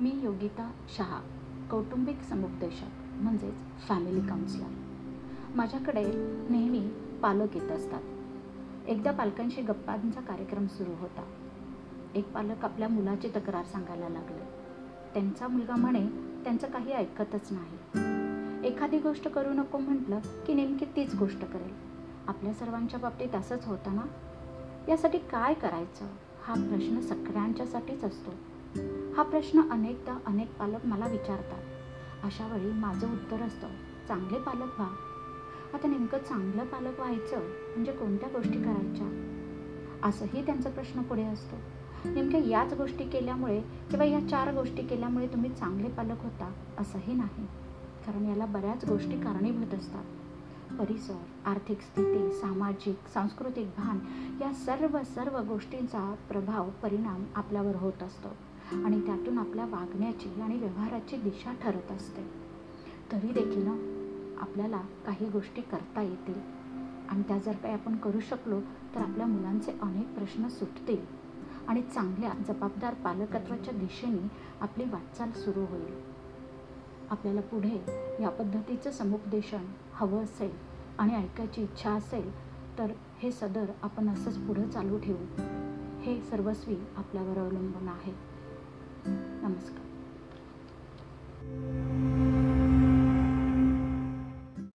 मी योगिता शहा कौटुंबिक समुपदेशक म्हणजेच फॅमिली काउन्सिलर माझ्याकडे नेहमी पालक येत असतात. एकदा पालकांशी गप्पांचा कार्यक्रम सुरू होता. एक पालक आपल्या मुलाची तक्रार सांगायला लागले. त्यांचा मुलगा म्हणे त्यांचं काही ऐकतच नाही. एखादी गोष्ट करू नको म्हटलं की नेमकी तीच गोष्ट करेल. आपल्या सर्वांच्या बाबतीत असंच होतं ना? यासाठी काय करायचं? हा प्रश्न सगळ्यांच्यासाठीच असतो. हा प्रश्न अनेकदा अनेक पालक मला विचारतात. अशा वेळी माझं उत्तर असतं चांगले पालक व्हा. आता नेमकं चांगलं पालक व्हायचं म्हणजे कोणत्या गोष्टी करायच्या? असंही त्यांचा प्रश्न पुढे असतो. नेमक्या याच गोष्टी केल्यामुळे किंवा या चार गोष्टी केल्यामुळे तुम्ही चांगले पालक होता असंही नाही. कारण याला बऱ्याच गोष्टी कारणीभूत असतात. परिसर आर्थिक स्थिती सामाजिक सांस्कृतिक भान या सर्व सर्व गोष्टींचा प्रभाव परिणाम आपल्यावर होत असतो. आणि त्यातून आपल्या वागण्याची आणि व्यवहाराची दिशा ठरत असते. तरी देखील आपल्याला काही गोष्टी करता येतील. आणि त्या जर काही आपण करू शकलो तर आपल्या मुलांचे अनेक प्रश्न सुटतील. आणि चांगल्या जबाबदार पालकत्वाच्या दिशेने आपली वाटचाल सुरू होईल. आपल्याला पुढे या पद्धतीचं समुपदेशन हवं असेल आणि ऐकायची इच्छा असेल तर हे सदर आपण असंच पुढं चालू ठेवू. हे सर्वस्वी आपल्यावर अवलंबून आहे.